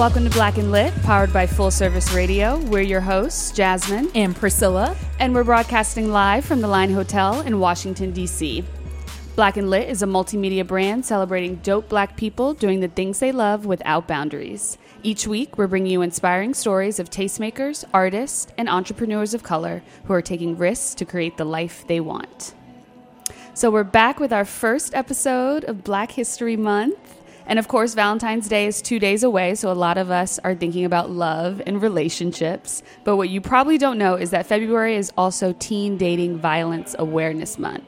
Welcome to Black and Lit, powered by Full Service Radio. We're your hosts, Jasmine, and Priscilla. and we're broadcasting live from the Line Hotel in Washington, D.C. Black and Lit is a multimedia brand celebrating dope black people doing the things they love without boundaries. Each week, we're bringing you inspiring stories of tastemakers, artists, and entrepreneurs of color who are taking risks to create the life they want. So, we're back with our first episode of Black History Month. And of course, Valentine's Day is two days away, so a lot of us are thinking about love and relationships. But what you probably don't know is that February is also Teen Dating Violence Awareness Month.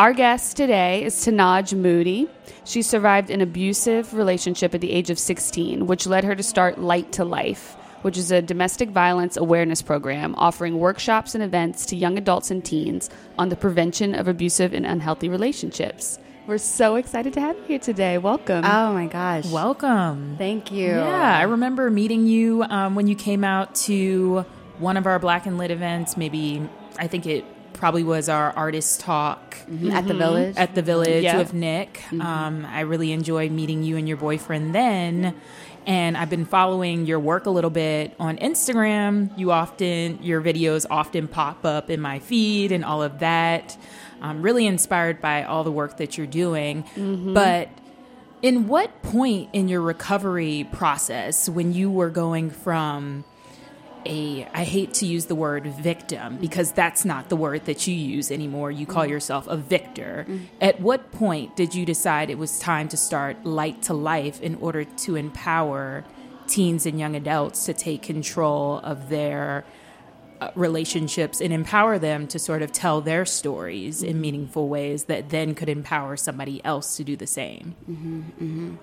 Our guest today is Tanaj Moody. She survived an abusive relationship at the age of 16, which led her to start Light to Life, which is a domestic violence awareness program offering workshops and events to young adults and teens on the prevention of abusive and unhealthy relationships. We're so excited to have you here today. Welcome. Oh my gosh. Welcome. Thank you. Yeah, I remember meeting you um, when you came out to one of our Black and Lit events. Maybe, I think it probably was our artist talk At the village. at the village Yeah. with Nick. Um, I really enjoyed meeting you and your boyfriend then. And I've been following your work a little bit on Instagram. You often, your videos often pop up in my feed and all of that. I'm really inspired by all the work that you're doing. Mm-hmm. But in what point in your recovery process, when you were going from a I hate to use the word victim because that's not the word that you use anymore. You call mm-hmm. yourself a victor. Mm-hmm. At what point did you decide it was time to start light to life in order to empower teens and young adults to take control of their Uh, relationships and empower them to sort of tell their stories in mm-hmm. meaningful ways that then could empower somebody else to do the same? Mm-hmm, mm-hmm.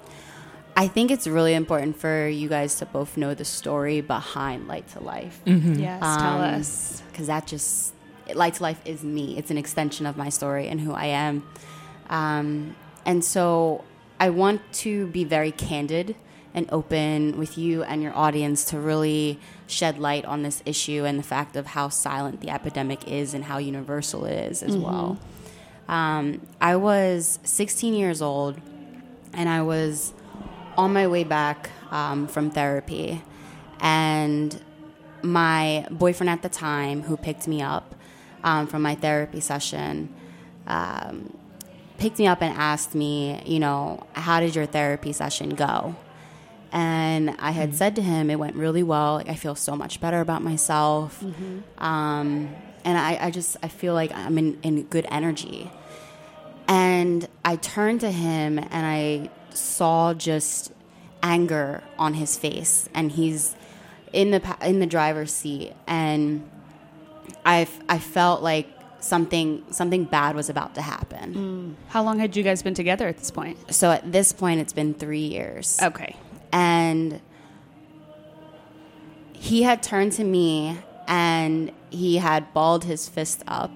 I think it's really important for you guys to both know the story behind Light to Life. yes, tell Um, us. Because that just, Light to Life is me. It's an extension of my story and who I am. Um, and so I want to be very candid and open with you and your audience to really shed light on this issue and the fact of how silent the epidemic is and how universal it is as well. Um, I was 16 years old and I was on my way back um, from therapy. And my boyfriend at the time, who picked me up um, from my therapy session, um, picked me up and asked me, you know, how did your therapy session go? And I had mm-hmm. said to him, it went really well. Like, I feel so much better about myself. Mm-hmm. Um, and I, I just, I feel like I'm in, in good energy. And I turned to him and I saw just anger on his face. And he's in the, in the driver's seat. And i I felt like something, something bad was about to happen. Mm. How long had you guys been together at this point? So at this point, it's been three years. Okay. And he had turned to me and he had balled his fist up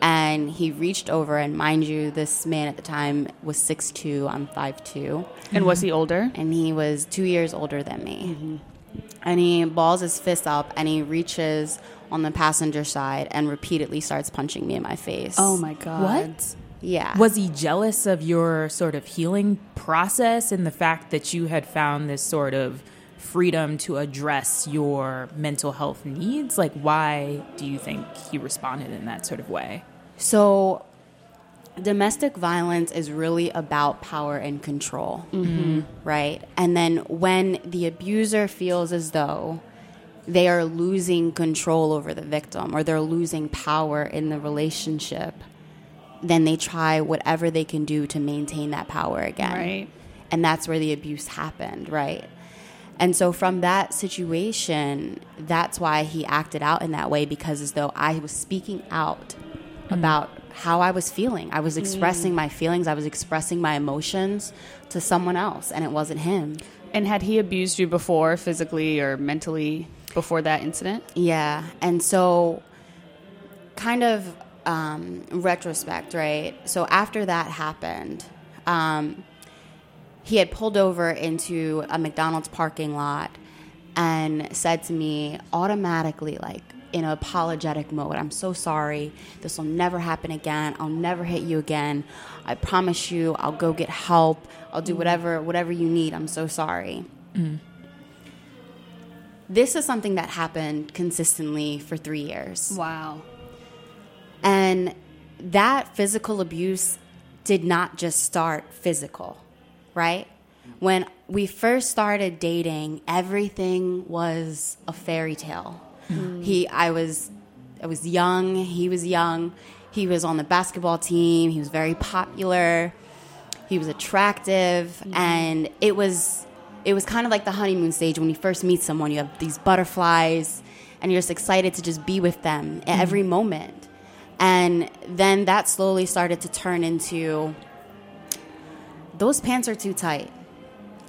and he reached over and mind you this man at the time was 6'2 i'm 5'2 And was he older? and he was two years older than me mm-hmm. and he balls his fist up and he reaches on the passenger side and repeatedly starts punching me in my face Oh my god. What? Yeah Was he jealous of your sort of healing process and the fact that you had found this sort of freedom to address your mental health needs? Like, why do you think he responded in that sort of way? So, domestic violence is really about power and control, mm-hmm. right? And then when the abuser feels as though they are losing control over the victim or they're losing power in the relationship, then they try whatever they can do to maintain that power again. Right. And that's where the abuse happened, right? And so from that situation, that's why he acted out in that way because as though I was speaking out mm-hmm. about how I was feeling. I was mm. expressing my feelings, I was expressing my emotions to someone else, and it wasn't him. And had he abused you before, physically or mentally, before that incident? Yeah. And so, kind of um, retrospect, right? So, after that happened, um, he had pulled over into a McDonald's parking lot and said to me automatically, like, in an apologetic mode, I'm so sorry. This will never happen again. I'll never hit you again. I promise you, I'll go get help. I'll do whatever whatever you need. I'm so sorry. This is something that happened consistently for three years. Wow. And that physical abuse did not just start physical, right? When we first started dating, everything was a fairy tale. Mm. He I was I was young, he was young. He was on the basketball team, he was very popular. He was attractive mm-hmm. and it was it was kind of like the honeymoon stage when you first meet someone, you have these butterflies and you're just excited to just be with them at mm-hmm. every moment. And then that slowly started to turn into those pants are too tight.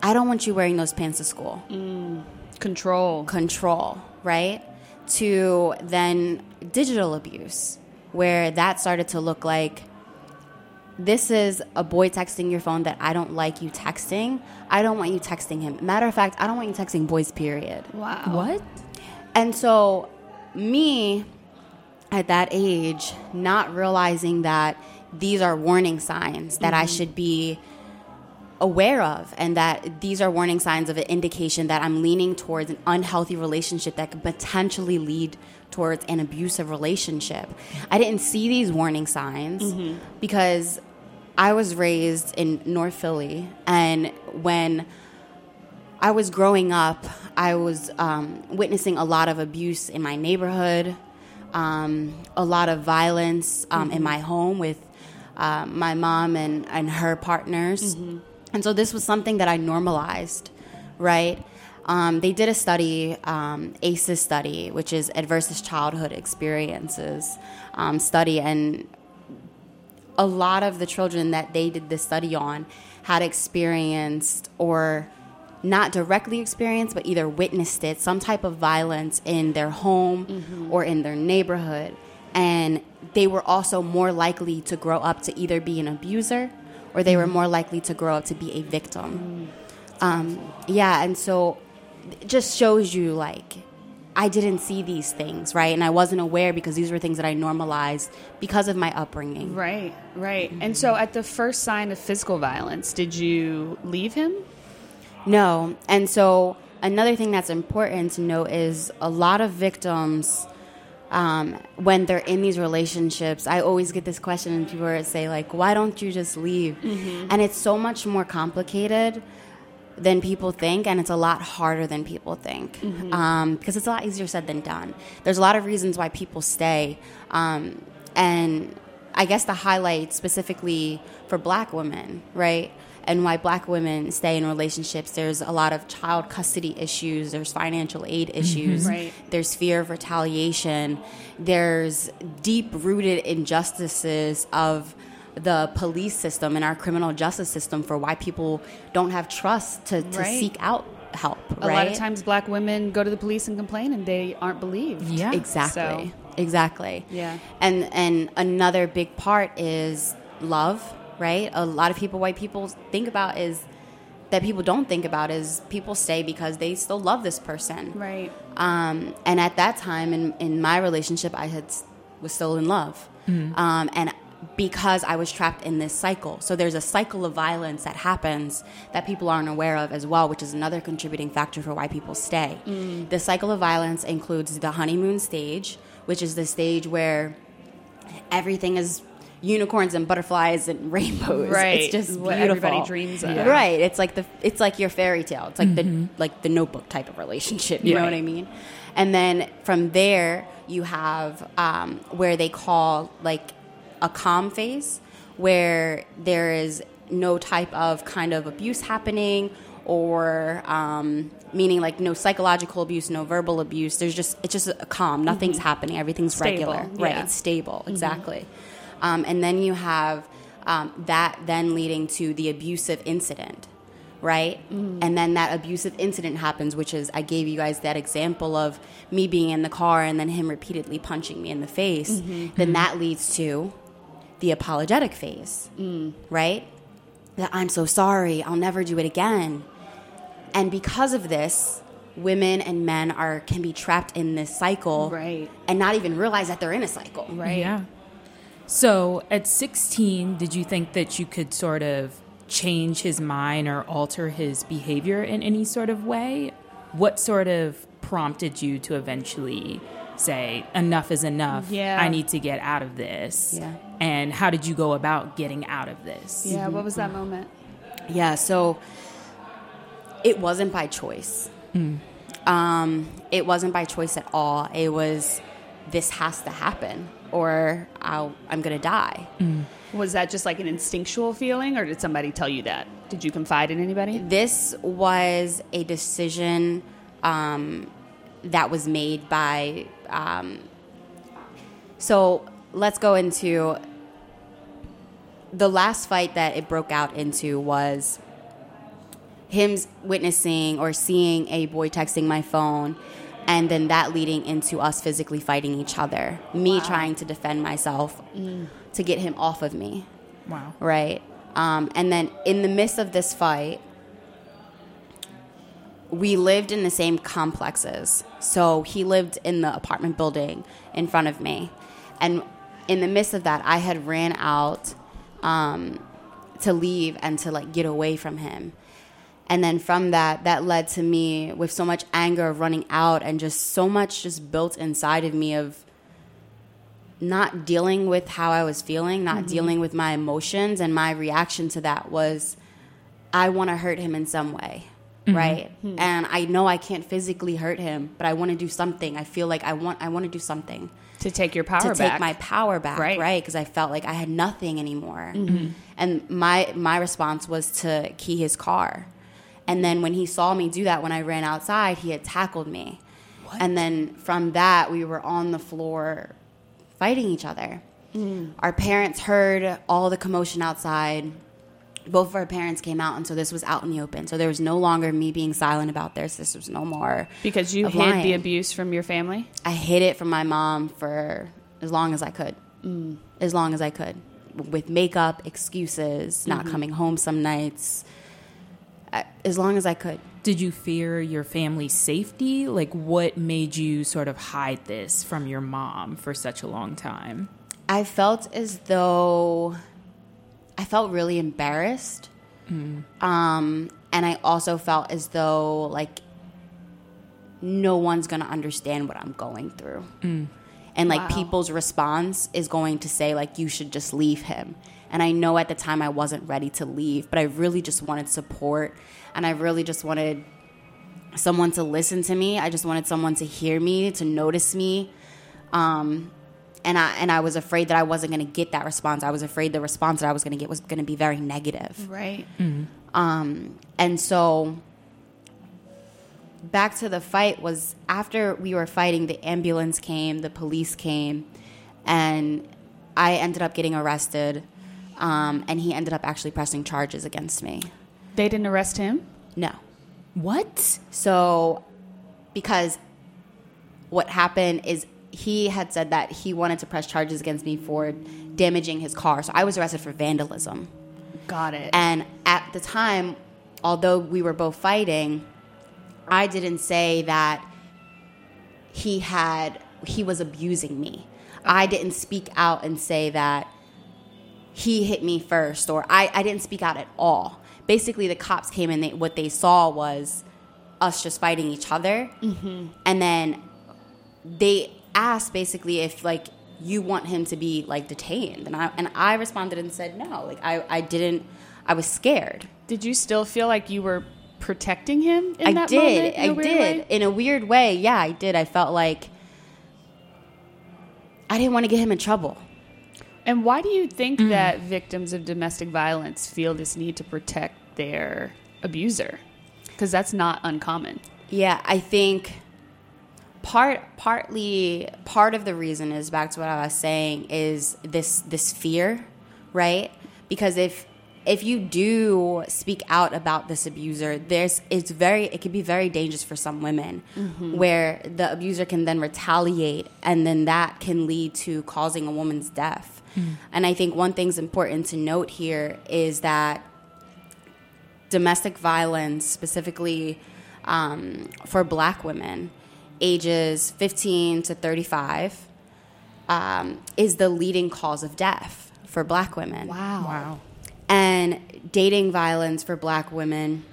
I don't want you wearing those pants to school. Mm. Control. Control, right? To then digital abuse, where that started to look like this is a boy texting your phone that I don't like you texting. I don't want you texting him. Matter of fact, I don't want you texting boys, period. Wow. What? And so, me at that age, not realizing that these are warning signs that I should be aware of, and that these are warning signs of an indication that I'm leaning towards an unhealthy relationship that could potentially lead towards an abusive relationship. I didn't see these warning signs because I was raised in North Philly, and when I was growing up, I was um, witnessing a lot of abuse in my neighborhood, um, a lot of violence um, in my home with uh, my mom and, and her partners. And so this was something that I normalized, right? Um, they did a study, um, ACEs study, which is Adverse Childhood Experiences um, study, and a lot of the children that they did this study on had experienced or not directly experienced, but either witnessed it, some type of violence in their home mm-hmm. or in their neighborhood. And they were also more likely to grow up to either be an abuser or they were mm-hmm. more likely to grow up to be a victim. Mm. Um, yeah, and so it just shows you like I didn't see these things, right? And I wasn't aware because these were things that I normalized because of my upbringing. Right, right. And mm-hmm. so at the first sign of physical violence, did you leave him? No. And so another thing that's important to note is a lot of victims, um, when they're in these relationships, I always get this question, and people say like, "Why don't you just leave?" And it's so much more complicated than people think, and it's a lot harder than people think um, because it's a lot easier said than done. There's a lot of reasons why people stay, um, and I guess the highlight specifically for Black women, right? And why black women stay in relationships. There's a lot of child custody issues. There's financial aid mm-hmm. issues. Right. There's fear of retaliation. There's deep rooted injustices of the police system and our criminal justice system for why people don't have trust to, to Right. seek out help. A right? lot of times black women go to the police and complain and they aren't believed. Yeah. Exactly. Exactly. Yeah. And and another big part is love, right? A lot of people white people think about is that people don't think about is people stay because they still love this person. Right. Um, and at that time in, in my relationship, I had was still in love, um, and because I was trapped in this cycle. So there's a cycle of violence that happens that people aren't aware of as well, which is another contributing factor for why people stay. The cycle of violence includes the honeymoon stage, which is the stage where everything is unicorns and butterflies and rainbows. Right. It's just What beautiful. everybody dreams of. Right. It's like the it's like your fairy tale. It's like the like the notebook type of relationship. You know what I mean? And then from there you have um, where they call like a calm phase where there is no type of kind of abuse happening or um, meaning like no psychological abuse, no verbal abuse. There's just it's just a calm. Nothing's happening. Everything's Stable, regular. Right. It's stable. Exactly. Um, and then you have um, that then leading to the abusive incident, right? And then that abusive incident happens, which is I gave you guys that example of me being in the car and then him repeatedly punching me in the face. Then that leads to the apologetic phase, right? That I'm so sorry, I'll never do it again. And because of this, women and men are can be trapped in this cycle Right. and not even realize that they're in a cycle. Right. Yeah. So at 16, did you think that you could sort of change his mind or alter his behavior in any sort of way? What sort of prompted you to eventually say, enough is enough? Yeah. I need to get out of this. Yeah. And how did you go about getting out of this? Yeah. What was that moment? Yeah, so it wasn't by choice. Um, it wasn't by choice at all. It was this has to happen or I'll, I'm gonna die. Was that just like an instinctual feeling, or did somebody tell you that? Did you confide in anybody? This was a decision um, that was made by. Um, so let's go into the last fight that it broke out into was him witnessing or seeing a boy texting my phone and then that leading into us physically fighting each other me trying to defend myself to get him off of me Wow. right? Um, and then in the midst of this fight, we lived in the same complexes. So he lived in the apartment building in front of me. And in the midst of that, I had ran out um, to leave and to like get away from him. And then from that, that led to me with so much anger of running out and just so much just built inside of me of not dealing with how I was feeling, not mm-hmm. dealing with my emotions, and my reaction to that was, I want to hurt him in some way, mm-hmm. right? Hmm. And I know I can't physically hurt him, but I want to do something. I feel like I want, I want to do something To take your power to back. take my power back, Right. right? Because I felt like I had nothing anymore. Mm-hmm. And my my response was to key his car. And then when he saw me do that, when I ran outside, he had tackled me. What? And then from that, we were on the floor fighting each other. Mm. Our parents heard all the commotion outside. Both of our parents came out, and so this was out in the open. So there was no longer me being silent about this. This was no more because you hid the abuse from your family. I hid it from my mom for as long as I could. Mm. As long as I could. With makeup, excuses, not mm-hmm. coming home some nights. As long as I could. Did you fear your family's safety? Like, what made you sort of hide this from your mom for such a long time? I felt as though I felt really embarrassed. Um, and I also felt as though like no one's gonna understand what I'm going through. And like Wow. people's response is going to say like you should just leave him. And I know at the time I wasn't ready to leave, but I really just wanted support and I really just wanted someone to listen to me. I just wanted someone to hear me, to notice me. Um, and I and I was afraid that I wasn't going to get that response. I was afraid the response that I was going to get was going to be very negative. Right. Um, and so back to the fight was after we were fighting, the ambulance came, the police came, and I ended up getting arrested. Um, and he ended up actually pressing charges against me. They didn't arrest him. No. What? So, because what happened is he had said that he wanted to press charges against me for damaging his car. So I was arrested for vandalism. Got it. And at the time, although we were both fighting, I didn't say that he had he was abusing me. I didn't speak out and say that he hit me first or I, I didn't speak out at all. Basically the cops came and they, what they saw was us just fighting each other. Mm-hmm. And then they asked basically if like you want him to be like detained and I and I responded and said no. Like I, I didn't I was scared. Did you still feel like you were protecting him in I that did. moment? I a weird did. In a weird way, yeah, I did. I felt like I didn't want to get him in trouble. And why do you think mm-hmm. that victims of domestic violence feel this need to protect their abuser? Because that's not uncommon. Yeah, I think part partly part of the reason is back to what I was saying is this this fear, right? Because if if you do speak out about this abuser, there's it's very it can be very dangerous for some women where the abuser can then retaliate and then that can lead to causing a woman's death. And I think one thing's important to note here is that domestic violence, specifically um, for black women, ages 15 to 35, um, is the leading cause of death for black women. Wow. Wow. And dating violence for black women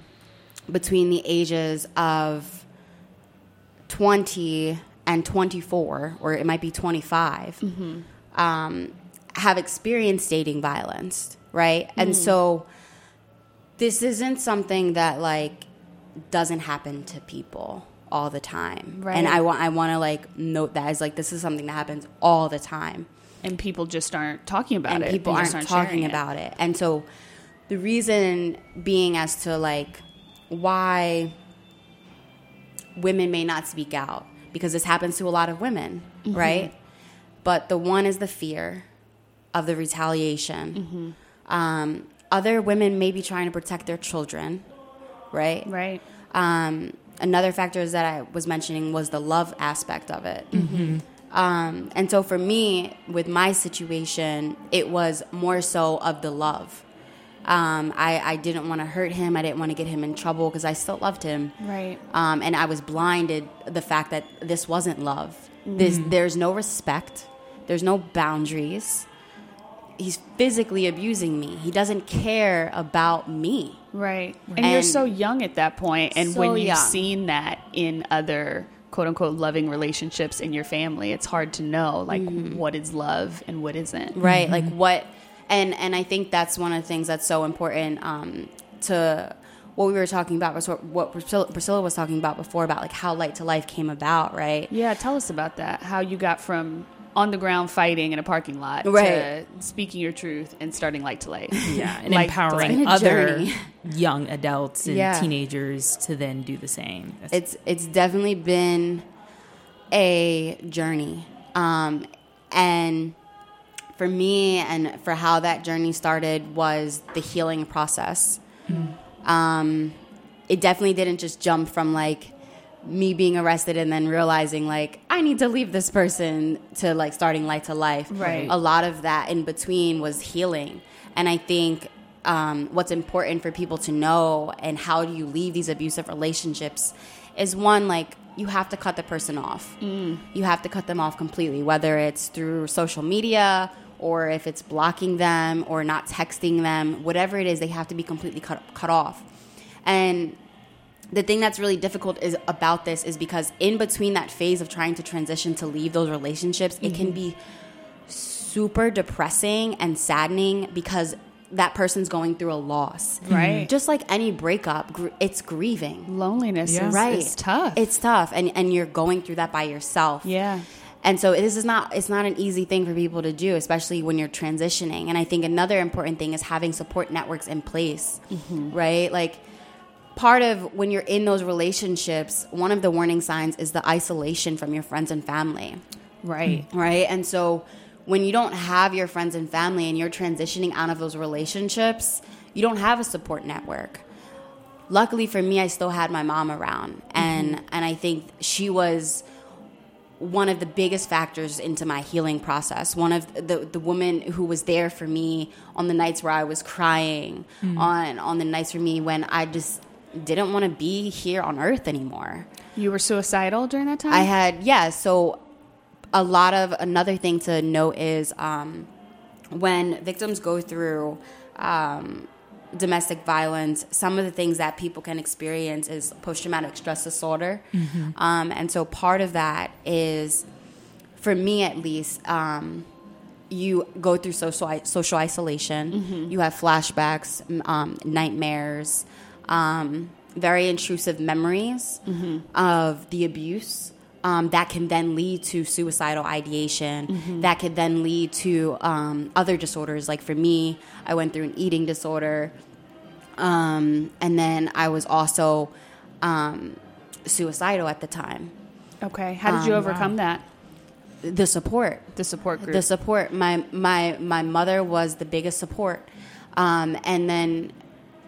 between the ages of 20 and 24, or it might be 25, um, have experienced dating violence, right? And so this isn't something that like doesn't happen to people all the time. Right. And I want I want to like note that as like this is something that happens all the time And people just aren't talking about and it. people They aren't, talking sharing it. about it. And so the reason being as to like why women may not speak out because this happens to a lot of women, Mm-hmm. right? But the one is the fear of the retaliation. Mm-hmm. Um, other women may be trying to protect their children, right? Right. Um, another factor is that I was mentioning was the love aspect of it. Um, and so for me, with my situation, it was more so of the love. Um, I, I didn't want to hurt him. I didn't want to get him in trouble because I still loved him. Right. Um, and I was blinded the fact that this wasn't love. This, there's no respect. There's no boundaries. He's physically abusing me. He doesn't care about me. Right. And, you're so young at that point, and So when you've young. seen that in other quote unquote loving relationships in your family, it's hard to know like Mm-hmm. what is love and what isn't. right like what and and i think that's one of the things that's so important um to what we were talking about was what- what priscilla, priscilla was talking about before about like how light to life came about right Yeah, tell us about that. How you got from on the ground fighting in a parking lot Right. to speaking your truth and starting light to light. Yeah, and Like, empowering it's been a other young adults and Yeah. teenagers to then do the same. That's- it's it's definitely been a journey um and for me and for how that journey started was the healing process um it definitely didn't just jump from like me being arrested and then realizing like I need to leave this person to like starting light to life. Right. A lot of that in between was healing. And I think um, what's important for people to know and how do you leave these abusive relationships is one like you have to cut the person off. You have to cut them off completely, whether it's through social media or if it's blocking them or not texting them, whatever it is, they have to be completely cut cut off. And the thing that's really difficult is about this is because in between that phase of trying to transition to leave those relationships, it can mm-hmm. be super depressing and saddening because that person's going through a loss. Right. Just like any breakup, gr- it's grieving. Loneliness Yeah. is Right. it's tough. It's tough and and you're going through that by yourself. yeah. And so this is not it's not an easy thing for people to do, especially when you're transitioning. And I think another important thing is having support networks in place, mm-hmm. right? Like part of when you're in those relationships, one of the warning signs is the isolation from your friends and family, Right. right? And so when you don't have your friends and family and you're transitioning out of those relationships, you don't have a support network. Luckily for me, I still had my mom around, mm-hmm. and and I think she was one of the biggest factors into my healing process. One of the the woman who was there for me on the nights where I was crying, mm. on on the nights for me when I just didn't want to be here on earth anymore. You were suicidal during that time? I had yeah. So a lot of another thing to note is um, when victims go through um, domestic violence, some of the things that people can experience is post traumatic stress disorder, um, and so part of that is, for me at least. Um, you go through social social isolation. You have flashbacks, um, nightmares, um, very intrusive memories of the abuse. Um, that can then lead to suicidal ideation. That could then lead to um, other disorders. Like for me, I went through an eating disorder, um, and then I was also um, suicidal at the time. Okay. How did you Um, overcome that? The support. The support group. The support. My my my mother was the biggest support, um, and then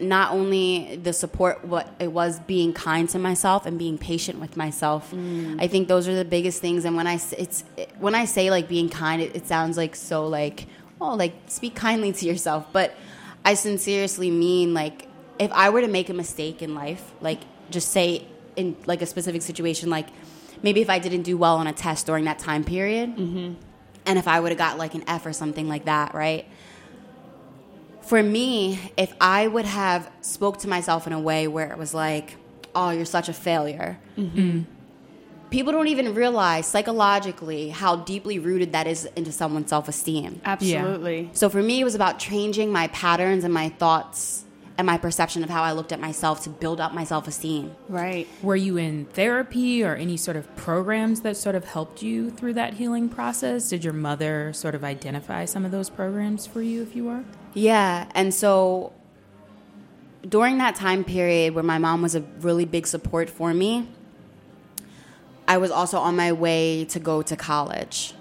not only the support, what it was being kind to myself and being patient with myself. Mm. I think those are the biggest things. And when I it's it, when I say like being kind, it, it sounds like so like oh like speak kindly to yourself, but I sincerely mean like if I were to make a mistake in life, like just say in like a specific situation, like maybe if I didn't do well on a test during that time period, mm-hmm. and if I would have got like an F or something like that, right? For me, if I would have spoke to myself in a way where it was like, "Oh, you're such a failure," mm-hmm. people don't even realize psychologically how deeply rooted that is into someone's self-esteem. Absolutely. So for me, it was about changing my patterns and my thoughts and my perception of how I looked at myself to build up my self-esteem. Right. Were you in therapy or any sort of programs that sort of helped you through that healing process? Did your mother sort of identify some of those programs for you if you were? Yeah, and so during that time period where my mom was a really big support for me, I was also on my way to go to college.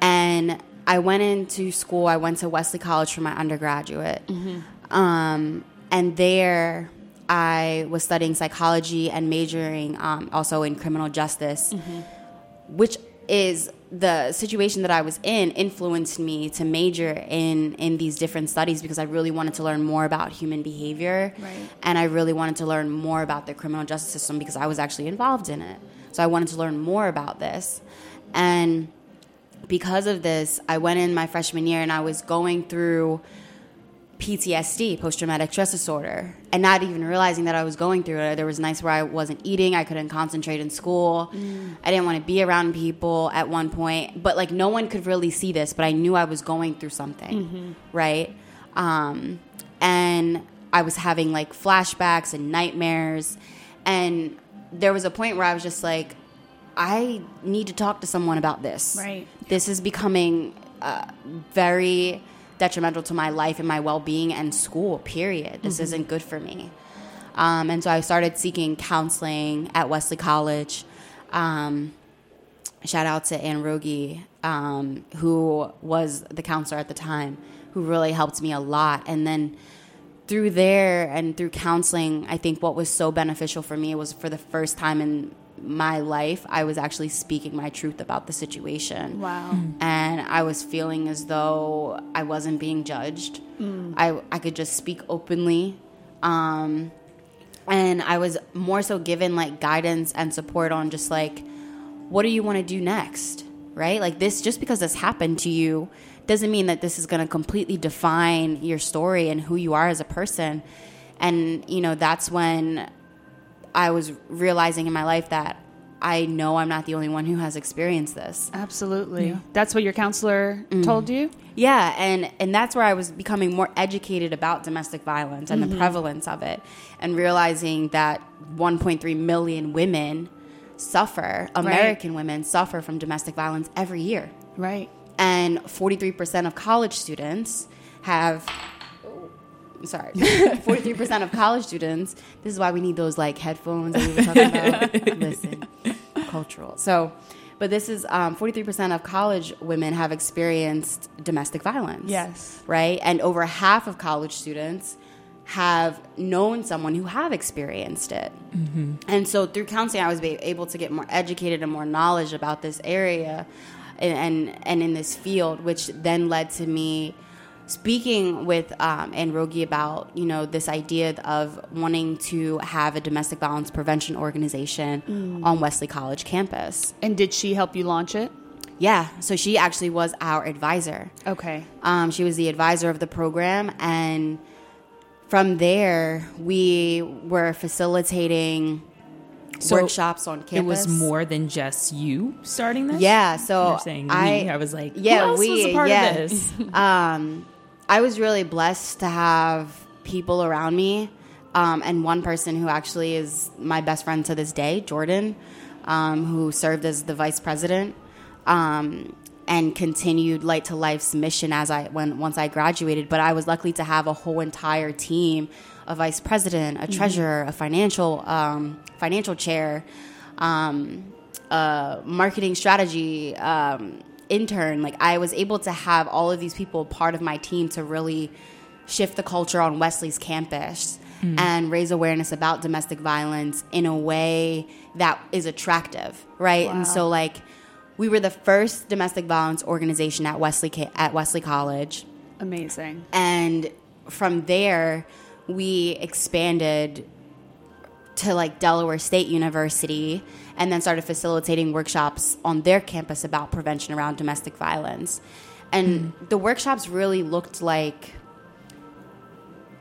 And I went into school, I went to Wesley College for my undergraduate. Um, and there I was studying psychology and majoring um, also in criminal justice, which is the situation that I was in influenced me to major in in these different studies because I really wanted to learn more about human behavior Right. and I really wanted to learn more about the criminal justice system because I was actually involved in it. So I wanted to learn more about this. And because of this, I went in my freshman year and I was going through PTSD, post traumatic stress disorder, and not even realizing that I was going through it. There was nights where I wasn't eating, I couldn't concentrate in school, I didn't want to be around people at one point, but like no one could really see this, but I knew I was going through something, right? Um, and I was having like flashbacks and nightmares, and there was a point where I was just like, I need to talk to someone about this. Right. This is becoming uh, very detrimental to my life and my well being and school, period. This isn't good for me. Um, and so I started seeking counseling at Wesley College. Um, shout out to Ann Rogi, um, who was the counselor at the time, who really helped me a lot. And then through there and through counseling, I think what was so beneficial for me was for the first time in my life, I was actually speaking my truth about the situation. Wow. And I was feeling as though I wasn't being judged. I, I could just speak openly. Um, and I was more so given like guidance and support on just like, what do you want to do next? Right? Like this, just because this happened to you doesn't mean that this is going to completely define your story and who you are as a person. And, you know, that's when I was realizing in my life that I know I'm not the only one who has experienced this. Absolutely. That's what your counselor mm-hmm. told you? Yeah, and and that's where I was becoming more educated about domestic violence and the mm-hmm. prevalence of it, and realizing that 1.3 million women suffer, American women suffer from domestic violence every year, Right. and 43% of college students have. Sorry, 43% of college students. This is why we need those like headphones that we were talking about. Listen, cultural. So, but this is um, 43% of college women have experienced domestic violence. Yes. Right? And over half of college students have known someone who have experienced it. And so through counseling, I was able to get more educated and more knowledge about this area and, and, and in this field, which then led to me speaking with um, Ann Rogi about you know this idea of wanting to have a domestic violence prevention organization on Wesley College campus. And did she help you launch it? Yeah, so she actually was our advisor. Okay. Um, she was the advisor of the program, and from there we were facilitating So workshops on campus. It was more than just you starting this? Yeah, so You're saying I, we. I was like, yeah, who else we, was a part yeah. of this? um, I was really blessed to have people around me, um, and one person who actually is my best friend to this day, Jordan, um, who served as the vice president, um, and continued Light to Life's mission as I when once I graduated. But I was lucky to have a whole entire team, a vice president, a treasurer, a financial um, financial chair. Um, a marketing strategy um, intern. Like I was able to have all of these people part of my team to really shift the culture on Wesley's campus mm. and raise awareness about domestic violence in a way that is attractive, right? And so like we were the first domestic violence organization at Wesley at Wesley College Amazing. and from there we expanded to like Delaware State University and then started facilitating workshops on their campus about prevention around domestic violence. And the workshops really looked like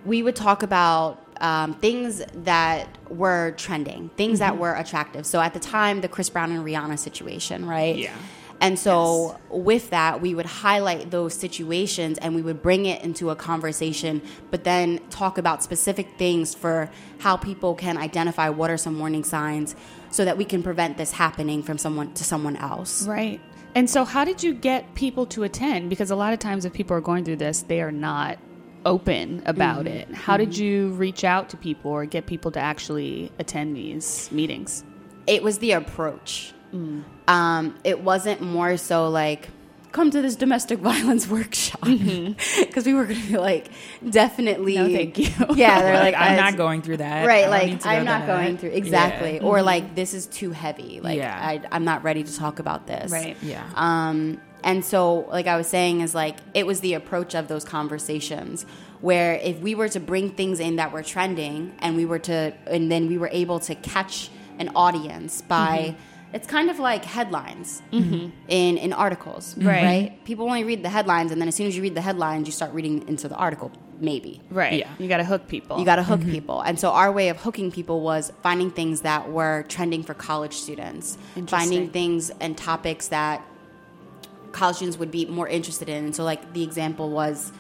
we would talk about um, things that were trending, things that were attractive. So at the time, the Chris Brown and Rihanna situation, right? Yeah. And so with that, we would highlight those situations and we would bring it into a conversation, but then talk about specific things for how people can identify what are some warning signs so that we can prevent this happening from someone to someone else. Right. And so, how did you get people to attend? Because a lot of times, if people are going through this, they are not open about mm-hmm. it. How did mm-hmm. you reach out to people or get people to actually attend these meetings? it was the approach. Mm. Um, it wasn't more so like come to this domestic violence workshop mm-hmm. because we were going to be like definitely No, thank you. Yeah, they're like, like I'm not going through that. Right. Like I'm not to going through exactly, Yeah. or mm-hmm. like this is too heavy. Like Yeah. I, I'm not ready to talk about this. Right. Yeah. Um, and so, like I was saying, is like it was the approach of those conversations where if we were to bring things in that were trending, and we were to, and then we were able to catch an audience by. Mm-hmm. It's kind of like headlines mm-hmm. in in articles, Right. right? People only read the headlines, and then as soon as you read the headlines, you start reading into the article. Maybe Right. Yeah. You got to hook people. you got to hook mm-hmm. people. And so our way of hooking people was finding things that were trending for college students, finding things and topics that college students would be more interested in. And so, like the example was.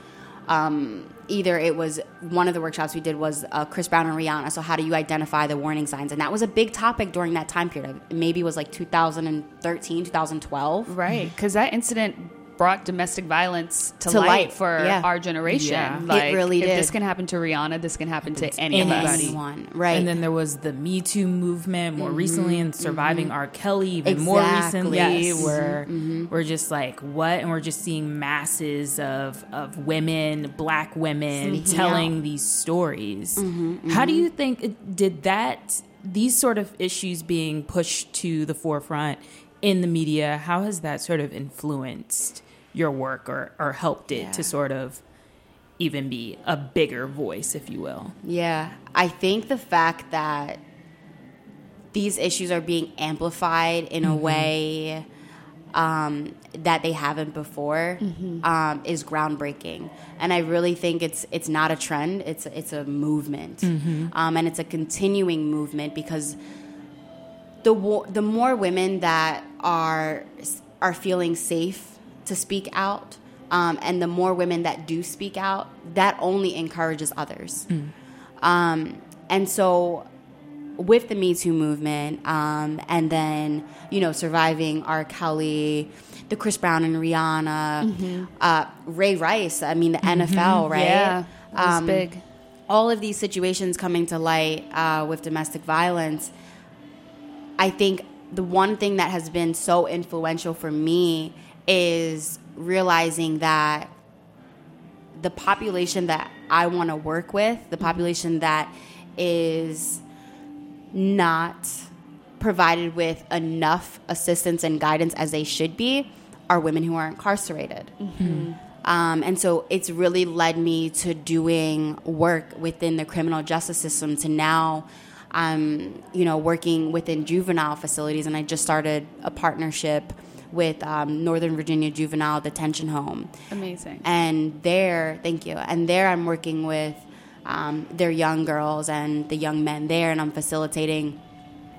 Um, either it was one of the workshops we did was uh, Chris Brown and Rihanna. So how do you identify the warning signs? And that was a big topic during that time period. Maybe it was like 2013, 2012. Right, because that incident brought domestic violence to, To light, light, for yeah. our generation. Yeah. It Like, really if did. this can happen to Rihanna, this can happen to anybody. Anyone, right? And then there was the Me Too movement more mm-hmm, recently, and surviving mm-hmm. R. Kelly even more recently, Yes. where mm-hmm. we're just like, what? And we're just seeing masses of, of women, black women, Speaking telling out. these stories. How do you think it, did that, these sort of issues being pushed to the forefront in the media, how has that sort of influenced your work or, or helped it to sort of even be a bigger voice, if you will? Yeah, I think the fact that these issues are being amplified in a way um, that they haven't before um, is groundbreaking, and I really think it's it's not a trend; it's it's a movement, um, and it's a continuing movement because the wo- the more women that are are feeling safe to speak out, um, and the more women that do speak out, that only encourages others. Um, and so, with the Me Too movement, um, and then you know, surviving R. Kelly, the Chris Brown and Rihanna, uh, Ray Rice. I mean, the NFL, right? Yeah, that Um, big. all of these situations coming to light uh, with domestic violence, I think the one thing that has been so influential for me is realizing that the population that I want to work with, the population that is not provided with enough assistance and guidance as they should be, are women who are incarcerated. Um, and so it's really led me to doing work within the criminal justice system to now I'm, um, you know working within juvenile facilities and i just started a partnership with um, northern virginia juvenile detention home. Amazing. and there thank you. And there i'm working with um, their young girls and the young men there and i'm facilitating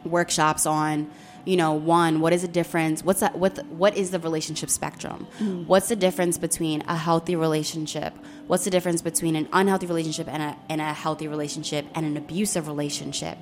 workshops on you know one what is the difference what's that what the, what is the relationship spectrum? What's the difference between a healthy relationship? What's the difference between an unhealthy relationship and a, and a healthy relationship and an abusive relationship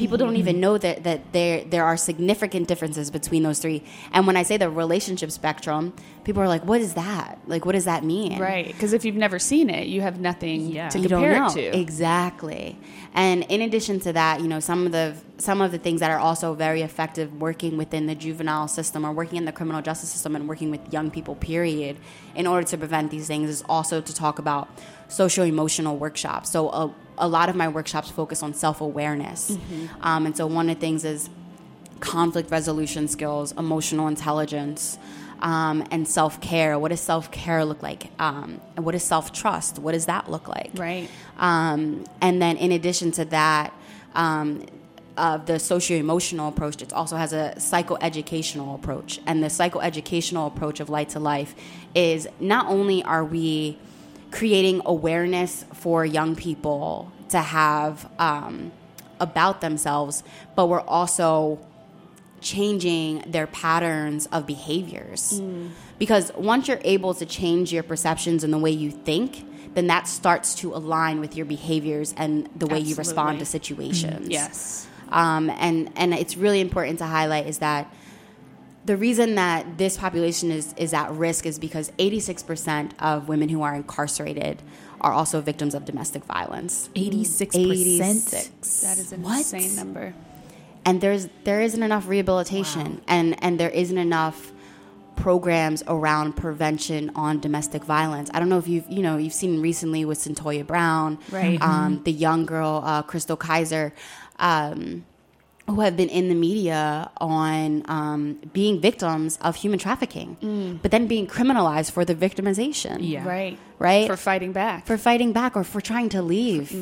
People don't even mm-hmm. know that that there there are significant differences between those three. And when I say the relationship spectrum, people are like, "What is that? Like, what does that mean?" Right. Because if you've never seen it, you have nothing Yeah. to you compare it to. exactly. And in addition to that, you know, some of the some of the things that are also very effective working within the juvenile system or working in the criminal justice system and working with young people, period, in order to prevent these things is also to talk about social emotional workshops. So a, a lot of my workshops focus on self awareness, um, and so one of the things is conflict resolution skills, emotional intelligence, um, and self care. What does self care look like? Um, and what is self trust? What does that look like? Right. Um, and then, in addition to that, um, of the socio emotional approach, it also has a psychoeducational approach. And the psychoeducational approach of Light to Life is not only are we creating awareness for young people to have um, about themselves, but we're also changing their patterns of behaviors. Because once you're able to change your perceptions and the way you think, then that starts to align with your behaviors and the way you respond to Absolutely. situations. Yes. Um, and and it's really important to highlight is that the reason that this population is is at risk is because 86% of women who are incarcerated are also victims of domestic violence. 86%. 86. That is an What? insane number. and there's there isn't enough rehabilitation and and there isn't enough programs around prevention on domestic violence. I don't know if you've you know you've seen recently with Cyntoia Brown, Right. Um, the young girl uh, Chrystul Kizer, um, who have been in the media on um, being victims of human trafficking, but then being criminalized for the victimization Yeah. Right. right? For fighting back. for fighting back or for trying to leave.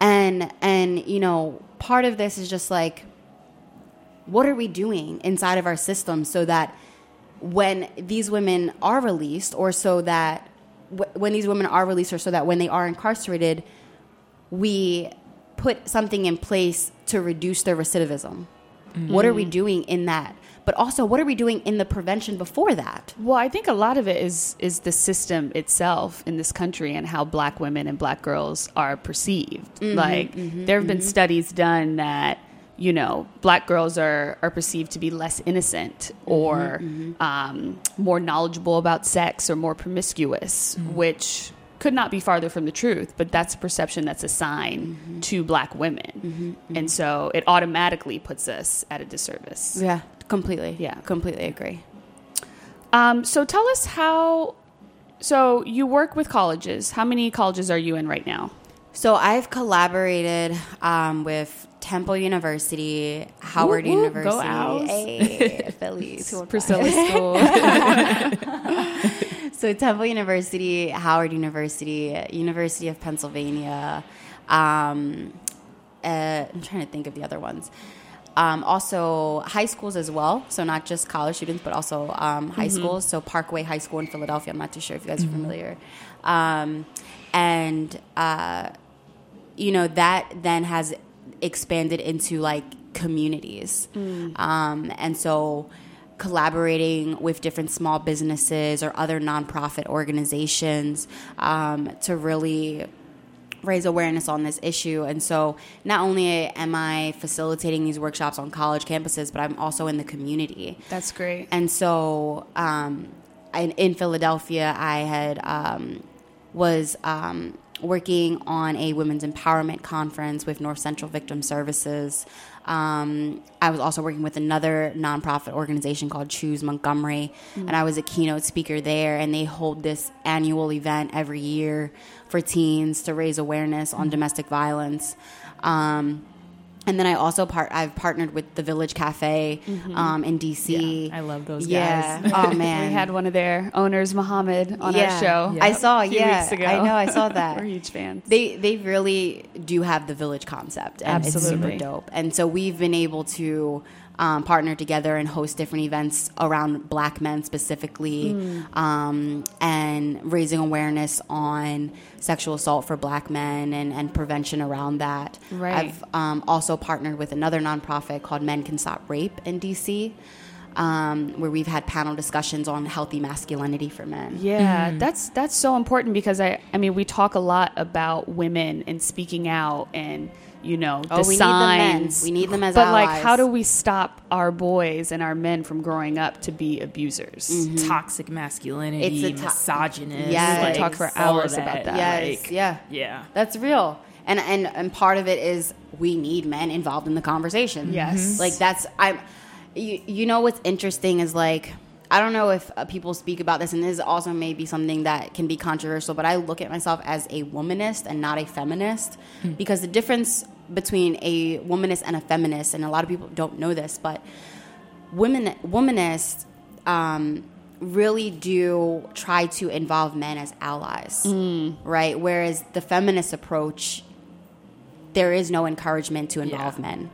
And and you know, part of this is just like what are we doing inside of our system so that when these women are released or so that wh- when these women are released or so that when they are incarcerated we put something in place to reduce their recidivism. What are we doing in that? But also, what are we doing in the prevention before that? Well, I think a lot of it is is the system itself in this country and how black women and black girls are perceived. Mm-hmm, like there have been studies done that you know black girls are are perceived to be less innocent or Mm-hmm, um, more knowledgeable about sex or more promiscuous, Mm-hmm. which could not be farther from the truth, but that's a perception that's assigned Mm-hmm. to black women. And so it automatically puts us at a disservice. Yeah, completely. Yeah. completely agree. Um, so tell us how. So you work with colleges. How many colleges are you in right now? So I've collaborated um, with Temple University, Howard Whoop, whoop, University, go hey, Phillies. Priscilla School. so Temple University, Howard University, University of Pennsylvania. Um, uh, I'm trying to think of the other ones. Um, also, high schools as well. So not just college students, but also um, high schools. So Parkway High School in Philadelphia. I'm not too sure if you guys are familiar. Um, and uh, you know that then has expanded into like communities um, and so collaborating with different small businesses or other nonprofit organizations um, to really raise awareness on this issue and so not only am i facilitating these workshops on college campuses but i'm also in the community That's great. and so um, in, in Philadelphia, I had um, was um, working on a women's empowerment conference with North Central Victim Services. Um, I was also working with another nonprofit organization called Choose Montgomery, and I was a keynote speaker there. And they hold this annual event every year for teens to raise awareness on domestic violence. Um, and then I also part. I've partnered with the Village Cafe um, in DC. Yeah, I love those Yeah. guys. Oh man. we had one of their owners, Mohammed, on yeah. our show. I saw. yeah. I know. I saw that. We're huge fans. They they really do have the village concept, and it's Absolutely. super dope. And so we've been able to um, partner together and host different events around Black men specifically, Mm. um, and raising awareness on sexual assault for Black men and, and prevention around that. Right. I've um, also partnered with another nonprofit called Men Can Stop Rape in DC. Um, where we've had panel discussions on healthy masculinity for men. Yeah, that's that's so important because I I mean we talk a lot about women and speaking out and you know, Oh, the we need the men. signs. We need them as But like, how do we stop our boys and our men from growing up to be abusers? Mm-hmm. Toxic masculinity, It's a to- misogynist. Yes. We like, could talk for all of hours about that. Yes, like, yeah. yeah. That's real. And and and part of it is we need men involved in the conversation. Yes. Like that's I'm you, you know what's interesting is like I don't know if uh, people speak about this and this is also maybe something that can be controversial, but I look at myself as a womanist and not a feminist because the difference between a womanist and a feminist and a lot of people don't know this, but women womanists um, really do try to involve men as allies, right? Whereas the feminist approach, there is no encouragement to involve Yeah. men.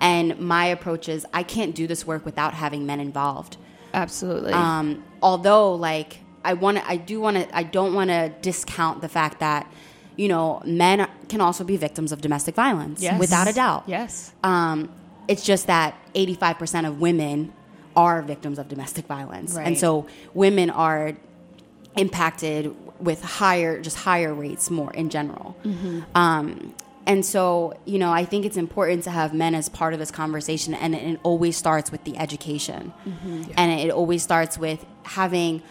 And my approach is I can't do this work without having men involved. Absolutely. Um, although, like, I want to, I do want to, I don't want to discount the fact that, you know, men can also be victims of domestic violence, Yes. without a doubt. yes. Um, it's just that 85% of women are victims of domestic violence. Right. And so women are impacted with higher, just higher rates more in general. Um, and so, you know, I think it's important to have men as part of this conversation, and it, it always starts with the education. Mm-hmm. And it always starts with having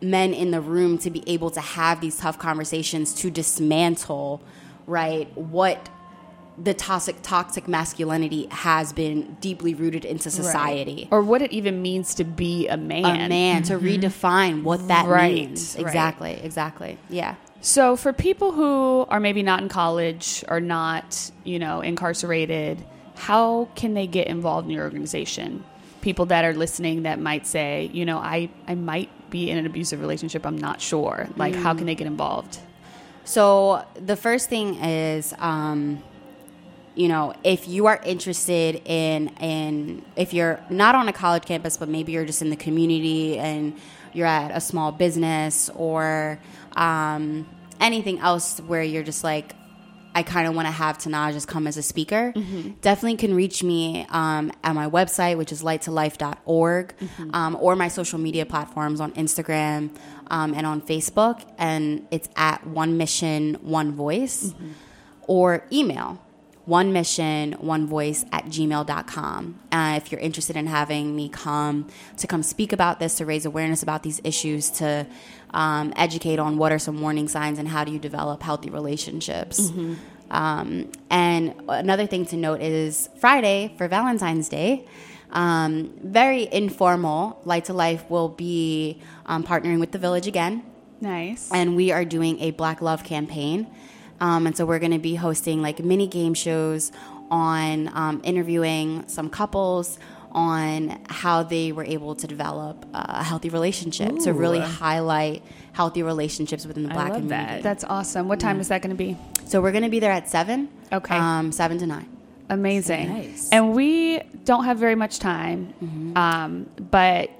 men in the room to be able to have these tough conversations to dismantle, right, what the toxic toxic masculinity has been deeply rooted into society. Or what it even means to be a man. A man to mm-hmm. redefine what that Right, means. right. Exactly, exactly. Yeah. So for people who are maybe not in college or not, you know, incarcerated, how can they get involved in your organization? People that are listening that might say, you know, I, I might be in an abusive relationship, I'm not sure. Like, how can they get involved? So the first thing is, um, you know, if you are interested in, in if you're not on a college campus, but maybe you're just in the community and you're at a small business or um, anything else where you're just like, I kind of want to have Tanaj just come as a speaker, definitely can reach me um, at my website, which is lighttolife.org, um, or my social media platforms on Instagram um, and on Facebook. And it's at One Mission, One Voice, or email one mission one voice at gmail.com uh, if you're interested in having me come to come speak about this to raise awareness about these issues to um, educate on what are some warning signs and how do you develop healthy relationships um, and another thing to note is friday for valentine's day um, very informal light to life will be um, partnering with the village again Nice. and we are doing a Black Love campaign. Um, and so we're going to be hosting like mini game shows on um, interviewing some couples on how they were able to develop a healthy relationship to really highlight healthy relationships within the black love community. that. That's awesome. What time is that going to be? So we're going to be there at seven. Okay. Um, seven to nine. Amazing. Nice. And we don't have very much time. Um, but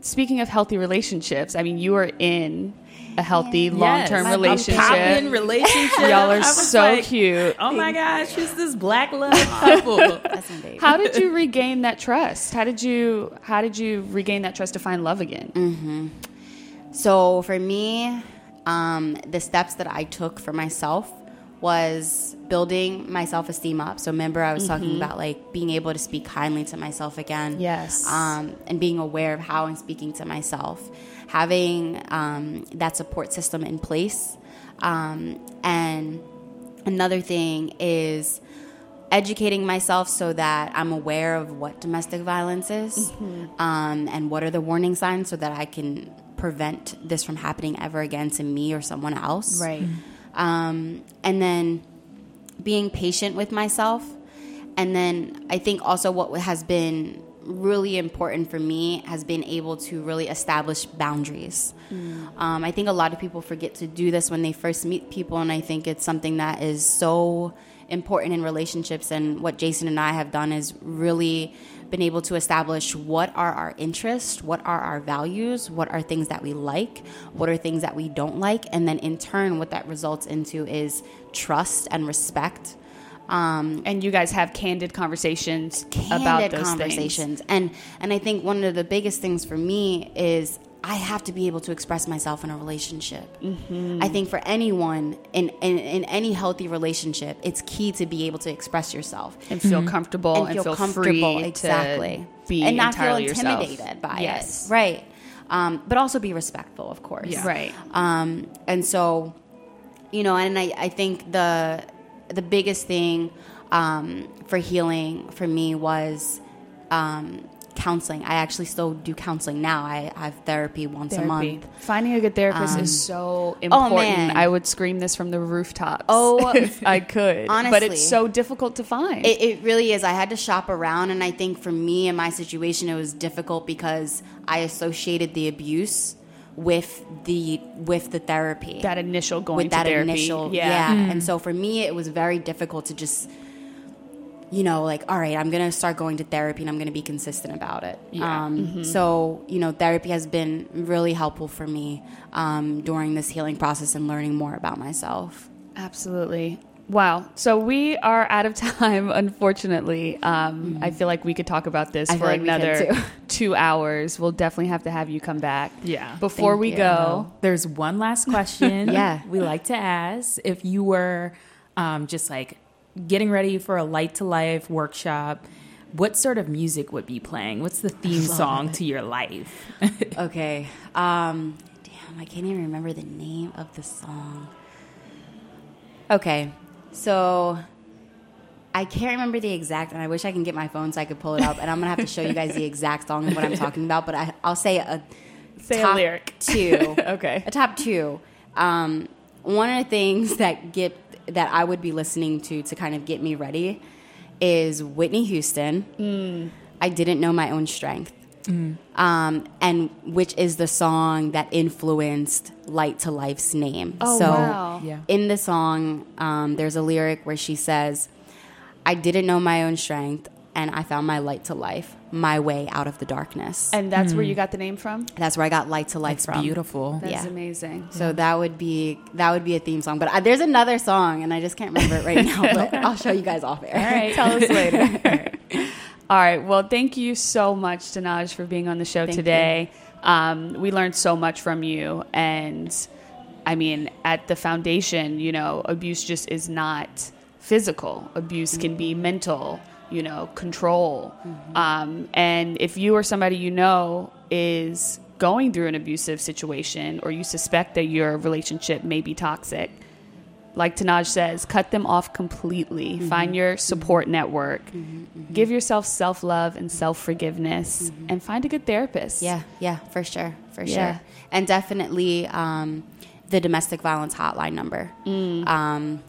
speaking of healthy relationships, I mean, you are in a healthy long term Yes. relationship. A relationship. Y'all are so like, cute. Oh my gosh, she's this black love couple. That's my baby. How did you regain that trust? How did you how did you regain that trust to find love again? So for me, um, the steps that I took for myself was building my self esteem up. So remember, I was talking about like being able to speak kindly to myself again. Yes. Um, and being aware of how I'm speaking to myself, having um, that support system in place, um, and another thing is educating myself so that I'm aware of what domestic violence is um, and what are the warning signs so that I can prevent this from happening ever again to me or someone else. Right. Um, and then being patient with myself. And then I think also what has been really important for me has been able to really establish boundaries. Um, I think a lot of people forget to do this when they first meet people, and I think it's something that is so important in relationships. And what Jason and I have done is really been able to establish what are our interests, what are our values, what are things that we like, what are things that we don't like, and then in turn, what that results into is trust and respect. Um, And you guys have candid conversations candid about those conversations and and i think one of the biggest things for me is I have to be able to express myself in a relationship. I think for anyone in, in in any healthy relationship, it's key to be able to express yourself and feel comfortable and, and feel, feel comfortable free exactly to be and not feel entirely yourself. intimidated by yes. it right um, but also be respectful of course Yeah. Right. um, and so you know and I, I think the the biggest thing um, for healing for me was um, counseling i actually still do counseling now i have therapy once a month Finding a good therapist Um, is so important. oh, important. man. I would scream this from the rooftops. Oh, if I could. Honestly. But it's so difficult to find. It, it really is. I had to shop around, and I think for me and my situation, it was difficult because I associated the abuse with the with the therapy, that initial going with to that therapy. initial, yeah. yeah. And so for me, it was very difficult to just, you know, like, all right, I'm gonna start going to therapy, and I'm gonna be consistent about it. Yeah. Um, So you know, therapy has been really helpful for me um, during this healing process and learning more about myself. Absolutely. Wow. So we are out of time, unfortunately. Um, I feel like we could talk about this Mm-hmm. I for like another two hours. We'll definitely have to have you come back. Yeah. Before Thank we you. go, There's one last question. Yeah. We like to ask if you were um, just like getting ready for a light to life workshop, what sort of music would be playing? What's the theme song to your life? Okay. Um, damn, I can't even remember the name of the song. Okay, so I can't remember the exact, and I wish I can get my phone so I could pull it up. And I'm gonna have to show you guys the exact song and what I'm talking about. But I, I'll say a Say a top lyric. two. Okay. a top two. Um, one of the things that get that I would be listening to to kind of get me ready is Whitney Houston. Mm. I didn't know my own strength um, and which is the song that influenced Light to Life's name. Oh, so wow. Yeah. in the song, um, there's a lyric where she says, I didn't know my own strength, and I found my light to life, my way out of the darkness. and that's where you got the name from? That's where I got light to life It's from. beautiful. That's Yeah. amazing. So that would be that would be a theme song. But I, there's another song, and I just can't remember it right now. But I'll show you guys off air. All right. Tell us later. All right. Well, thank you so much, Tanaj, for being on the show Thank today. Um, we learned so much from you. And I mean, at the foundation, you know, abuse just is not physical, abuse can be mental, you know, control. Um, and if you or somebody you know is going through an abusive situation or you suspect that your relationship may be toxic, like Tanaj says, cut them off completely. Mm-hmm. Find your support network. Give yourself self love and self forgiveness, and find a good therapist. Mm-hmm. Yeah, yeah, for sure, for Yeah. sure, and definitely um, the domestic violence hotline number. Um,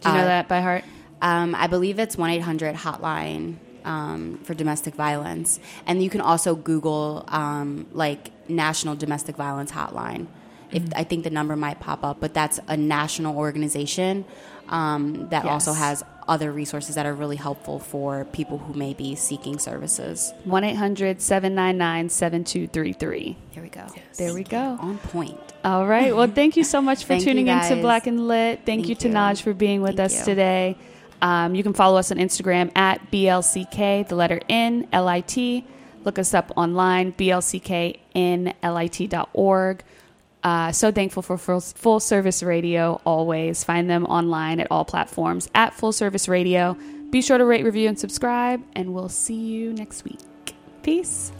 Do you know uh, that by heart? Um, I believe it's one eight hundred hotline um, for domestic violence, and you can also Google um, like National Domestic Violence Hotline. If I think the number might pop up, but that's a national organization um, that also has other resources that are really helpful for people who may be seeking services. 1 800 799 7233. There we go. There we go. On point. All right. Well, thank you so much for tuning in to Black and Lit. Thank, Thank you, you. Tanaj, for being with Thank us you. today. Um, you can follow us on Instagram at BLCK, the letter N, L I T. Look us up online, blcknlit.org. Uh, so thankful for full, full Service Radio always. Find them online at all platforms at Full Service Radio. Be sure to rate, review, and subscribe, and we'll see you next week. Peace.